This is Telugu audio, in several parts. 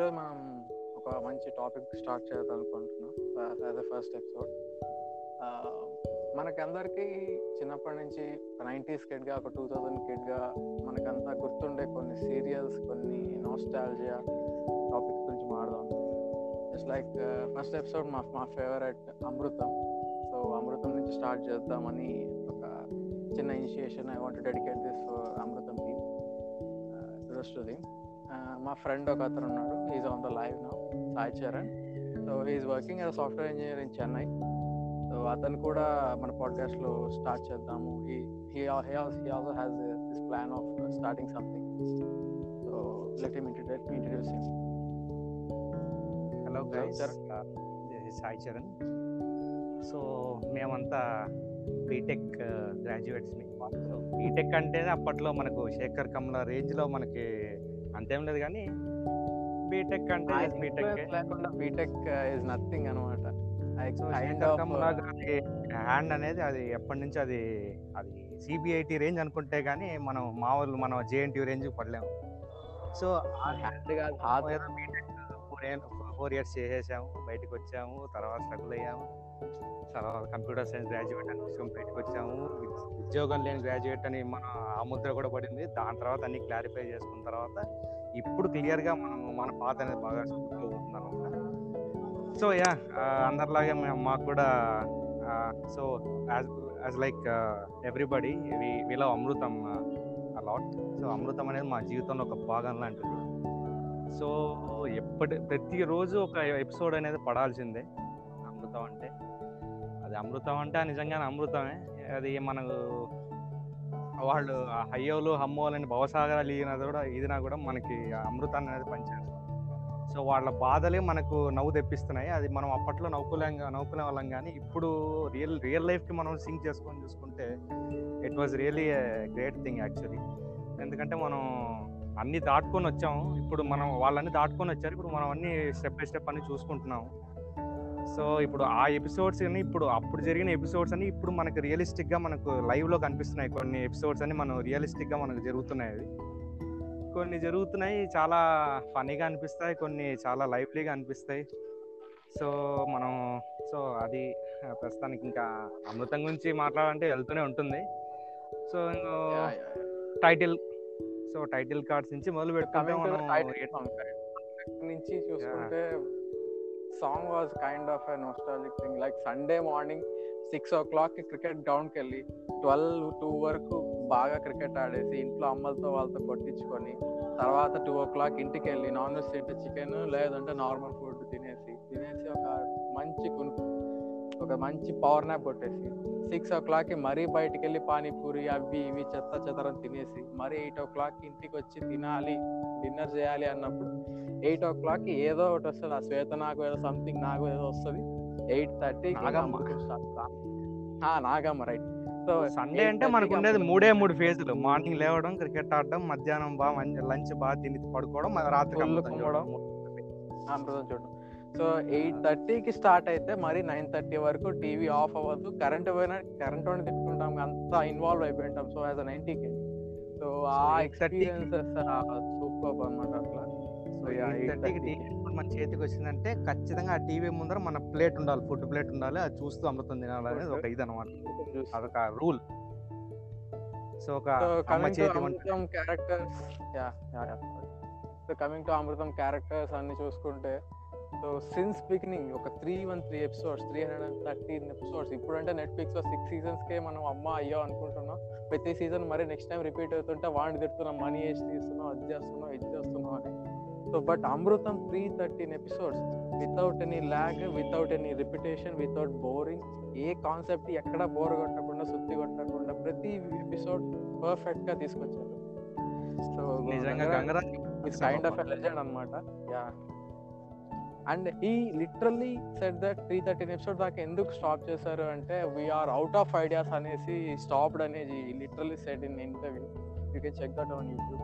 ఈరోజు మనం ఒక మంచి టాపిక్ స్టార్ట్ చేద్దాం అనుకుంటున్నాం యాజ్ అ ఫస్ట్ ఎపిసోడ్ మనకందరికీ చిన్నప్పటి నుంచి నైంటీస్ కిడ్గా ఒక టూ థౌజండ్ కిడ్గా మనకంతా గుర్తుండే కొన్ని సీరియల్స్ కొన్ని నోస్టాలజియా టాపిక్స్ గురించి మాడదాం జస్ట్ లైక్ ఫస్ట్ ఎపిసోడ్ మా మా ఫేవరెట్ అమృతం. సో అమృతం నుంచి స్టార్ట్ చేద్దామని ఒక చిన్న initiation I want dedicate this Amrutham team the మా ఫ్రెండ్ ఒక అతను ఉన్నాడు is on the live now Sai Charan so is working as software engineer in Chennai so అతను కూడా మన పాడ్కాస్ట్లో స్టార్ట్ చేద్దాము. He also has this plan of starting something so let him introduce him hello guys Sai Charan so మేమంతా బీటెక్ గ్రాడ్యుయేట్స్ని సో బీటెక్ అంటే అప్పట్లో మనకు శేఖర్ కమల రేంజ్లో మనకి అంతేం లేదు కానీ బీటెక్ అంటే బీటెక్ లేకుండా బీటెక్ ఇస్ నథింగ్ అనమాట హ్యాండ్ అనేది అది ఎప్పటి నుంచి అది అది సిబిఐటి రేంజ్ అనుకుంటే కానీ మనం మా వాళ్ళు మనం జేఎన్టీ రేంజ్ పడలేము. సో హ్యాండ్ కాదు బీటెక్ ఫోర్ ఇయర్స్ చేసేసాము బయటకు వచ్చాము తర్వాత స్ట్రగుల్ అయ్యాము. తర్వాత కంప్యూటర్ సైన్స్ గ్రాడ్యుయేట్ అని బయటకు వచ్చాము ఉద్యోగం లేని గ్రాడ్యుయేట్ అని మన ఆ ముద్ర కూడా పడింది. దాని తర్వాత అన్ని క్లారిఫై చేసుకున్న తర్వాత ఇప్పుడు క్లియర్గా మనం మన పాత అనేది బాగా అనమాట సో యా అందరిలాగే మాకు కూడా so as as like everybody we we love Amrutham a lot. So Amrutham అనేది మా జీవితంలో ఒక భాగం లాంటిది. సో ఎప్పటి ప్రతిరోజు ఒక ఎపిసోడ్ అనేది పడాల్సిందే. అమృతం అంటే. అది అమృతం అంటే నిజంగానే అమృతమే. అది మనకు వాళ్ళు హయ్యోలు హమ్మోలని భవసాగరాలు ఈయన కూడా ఇదినా కూడా మనకి అమృతాన్ని అనేది పంచారు సో వాళ్ళ బాధలే మనకు నవ్వు తెప్పిస్తున్నాయి. అది మనం అప్పట్లో నవ్వుకోలేం నవ్వుకునే వాళ్ళం కానీ ఇప్పుడు రియల్ రియల్ లైఫ్కి మనం సింక్ చేసుకొని చూసుకుంటే it was really great thing actually. ఎందుకంటే మనం అన్ని దాటుకొని వచ్చాము. ఇప్పుడు మనం వాళ్ళని దాటుకొని వచ్చారు. ఇప్పుడు మనం అన్ని స్టెప్ బై స్టెప్ అన్ని చూసుకుంటున్నాము. సో ఇప్పుడు ఆ ఎపిసోడ్స్ అని ఇప్పుడు అప్పుడు జరిగిన ఎపిసోడ్స్ అని ఇప్పుడు మనకు రియలిస్టిక్గా మనకు లైవ్లో కనిపిస్తున్నాయి. కొన్ని ఎపిసోడ్స్ అని మనం రియలిస్టిక్గా మనకు జరుగుతున్నాయి అవి. కొన్ని జరుగుతున్నాయి చాలా ఫనీగా అనిపిస్తాయి. కొన్ని చాలా లైవ్లీగా అనిపిస్తాయి. సో మనం సో అది ప్రస్తుతానికి ఇంకా అమృతం గురించి మాట్లాడాలంటే వెళ్తూనే ఉంటుంది. So title so title cards నుంచి మొదలు పెట్టుకుంటే నుంచి చూసుకుంటే song was kind of a nostalgic thing like Sunday morning six ఓ క్లాక్కి క్రికెట్ గ్రౌండ్కి వెళ్ళి ట్వెల్వ్ టూ వరకు బాగా క్రికెట్ ఆడేసి ఇంట్లో అమ్మలతో వాళ్ళతో కొట్టించుకొని తర్వాత టూ ఓ క్లాక్ ఇంటికి వెళ్ళి నాన్ వెజ్ తింటే చికెన్ లేదంటే నార్మల్ ఫుడ్ తినేసి తినేసి ఒక మంచి కునుకు ఒక మంచి పవర్ నాప్ కొట్టేసి సిక్స్ ఓ క్లాక్కి మరీ బయటికి వెళ్ళి పానీపూరి అవి ఇవి చెత్త చెత్తరం తినేసి మరీ ఎయిట్ ఓ క్లాక్కి ఇంటికి వచ్చి తినాలి డిన్నర్ చేయాలి అన్నప్పుడు ఎయిట్ ఓ క్లాక్ ఏదో ఒకటి వస్తుంది. ఆ శ్వేత నాకు ఏదో సంథింగ్ నాకు ఏదో వస్తుంది. Eight thirty Nagamma. Right so Sunday అంటే మనకు ఉండేది మూడే మూడు ఫేజులు. మార్నింగ్ లేవడం క్రికెట్ ఆడడం మధ్యాహ్నం బాగా లంచ్ బాగా తిని పడుకోవడం రాత్రి చూడడం చూడడం సో ఎయిట్ థర్టీకి స్టార్ట్ అయితే మరి నైన్ థర్టీ వరకు టీవీ ఆఫ్ అవ్వద్దు. కరెంట్ పోయినా కరెంట్ ఉండి తిట్టుకుంటాం అంతా ఇన్వాల్వ్ అయిపోయింటాం. సో యాజ్ నైన్టీకి. సో ఆ ఎక్స్పీరియన్సెస్ సూపర్ అనమాట అట్లా. మన చేతికి వచ్చిందంటే ఖచ్చితంగా ఆ టీవీ ముందర మన ప్లేట్ ఉండాలి ఫుడ్ ప్లేట్ ఉండాలి అది చూస్తూ అమృతం తినాలి అనేది ఒక ఇది అనమాట అదొక రూల్. సో ఒక characters so coming to Amrutham characters అన్ని చూసుకుంటే సో సిన్స్ బిగినింగ్ ఒక three one three episodes three hundred and thirteen episodes ఇప్పుడంటే నెట్ఫ్లిక్స్లో సిక్స్ సీజన్స్ కే మనం అమ్మ అయ్యో అనుకుంటున్నాం. ప్రతి సీజన్ మరి నెక్స్ట్ టైం రిపీట్ అవుతుంటే వాడిని తిడుతున్నాం మనీ వేసి తీస్తున్నాం అది చేస్తున్నాం ఇది చేస్తున్నాం అని. So but Amrutham three thirteen episodes without any lag without any repetition without boring A concept ఎక్కడ బోర్ కొట్టకుండా సుత్తి కొట్టకుండా ప్రతి ఎపిసోడ్ పర్ఫెక్ట్గా తీసుకొచ్చారు. సో కైండ్ ఆఫ్ లెజెండ్ అనమాట యా అండ్ ఈ literally set that three thirteen episode దాకా ఎందుకు స్టాప్ చేశారు అంటే వీఆర్ అవుట్ ఆఫ్ ఐడియాస్ అనేసి స్టాప్డ్ అనేది literally set in interview you can check that on YouTube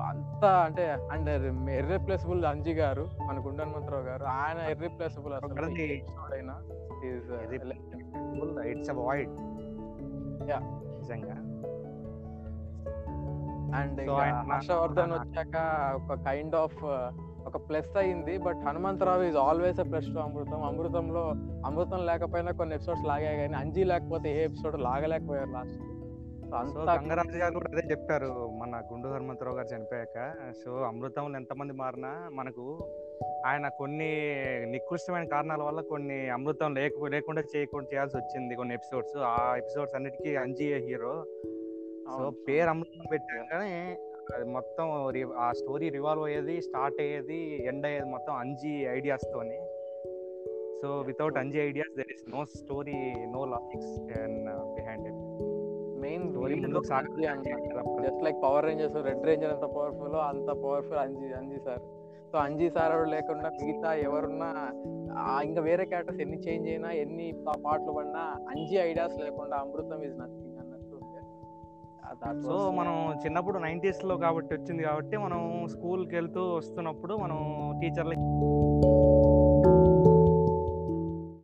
అంత అంటే అండ్ ఎర్రిప్లేసబుల్ అంజీ గారు మన గుండన్ మంత్రావు గారు ఆయన ఎర్రిప్లేసబుల్ అసలు అయినా. ఇట్స్ వాయిడ్ యా నిజంగా. అండ్ హర్షవర్ధన్ వచ్చాక ఒక కైండ్ ఆఫ్ ఒక ప్లస్ అయింది but Hanumantharao is always a plus to Amrutham. అమృతంలో Amrutham లేకపోయినా కొన్ని ఎపిసోడ్స్ లాగాయి కానీ అంజీ లేకపోతే ఏ ఎపిసోడ్ లాగలేకపోయారు లాస్ట్ గంగరాజు గారు కూడా అదే చెప్పారు. మన గుండు హనుమంతరావు గారు చనిపోయాక సో అమృతంలో ఎంతమంది మారినా మనకు ఆయన కొన్ని నికృష్టమైన కారణాల వల్ల కొన్ని అమృతం లేక లేకుండా చేయకుండా చేయాల్సి వచ్చింది కొన్ని ఎపిసోడ్స్ ఆ ఎపిసోడ్స్ అన్నిటికీ అంజీ హీరో సో. పేరు అమృతం పెట్టాగానే అది మొత్తం ఆ స్టోరీ రివాల్వ్ అయ్యేది స్టార్ట్ అయ్యేది ఎండ్ అయ్యేది మొత్తం అంజీ ఐడియాస్ తోని. So without Anji ideas there is no story no logics behind it main story ముందుకు సాగుతుంది just like power rangers red ranger ఎంత పవర్ఫుల్ అంత powerful Anji Anji sir. So Anji sir లేకుండా మిగతా ఎవరున్నా ఇంకా వేరే క్యారెక్టర్స్ ఎన్ని చేంజ్ అయినా ఎన్ని పాటలు పడినా అంజీ ఐడియాస్ లేకుండా అమృతం ఇస్ నథింగ్ సో మనం చిన్నప్పుడు 90s లో కాబట్టి వచ్చింది కాబట్టి మనం స్కూల్కి వెళ్తూ వస్తున్నప్పుడు మనం టీచర్లకి